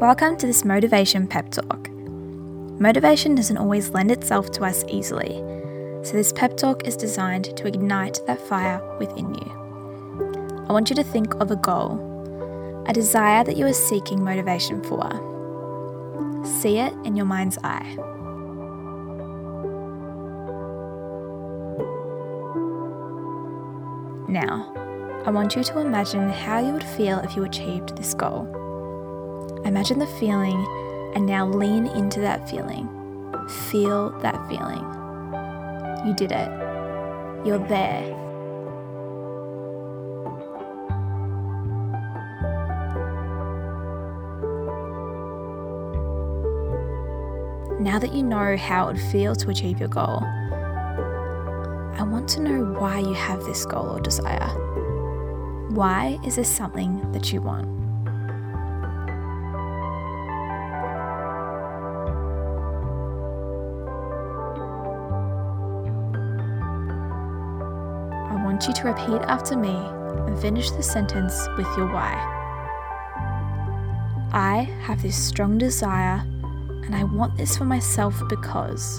Welcome to this motivation pep talk. Motivation doesn't always lend itself to us easily, so this pep talk is designed to ignite that fire within you. I want you to think of a goal, a desire that you are seeking motivation for. See it in your mind's eye. Now, I want you to imagine how you would feel if you achieved this goal. Imagine the feeling and now lean into that feeling. Feel that feeling. You did it. You're there. Now that you know how it would feel to achieve your goal, I want to know why you have this goal or desire. Why is this something that you want? Want you to repeat after me and finish the sentence with your why. I have this strong desire and I want this for myself because.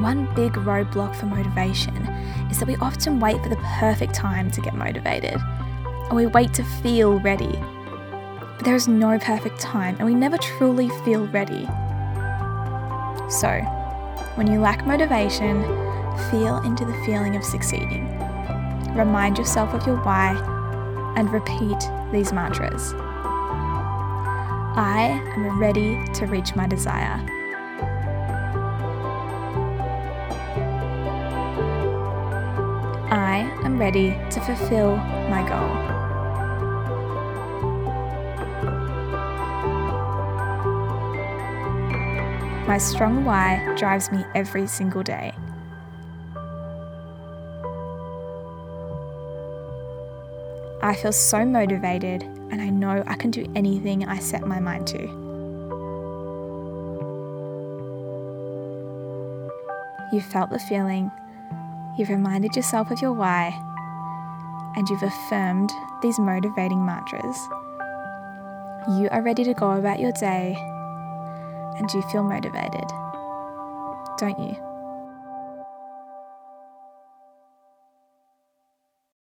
One big roadblock for motivation is that we often wait for the perfect time to get motivated, and we wait to feel ready. But there is no perfect time, and we never truly feel ready. So, when you lack motivation, feel into the feeling of succeeding. Remind yourself of your why and repeat these mantras. I am ready to reach my desire. I am ready to fulfill my goal. My strong why drives me every single day. I feel so motivated and I know I can do anything I set my mind to. You've felt the feeling, you've reminded yourself of your why, and you've affirmed these motivating mantras. You are ready to go about your day and you feel motivated, don't you?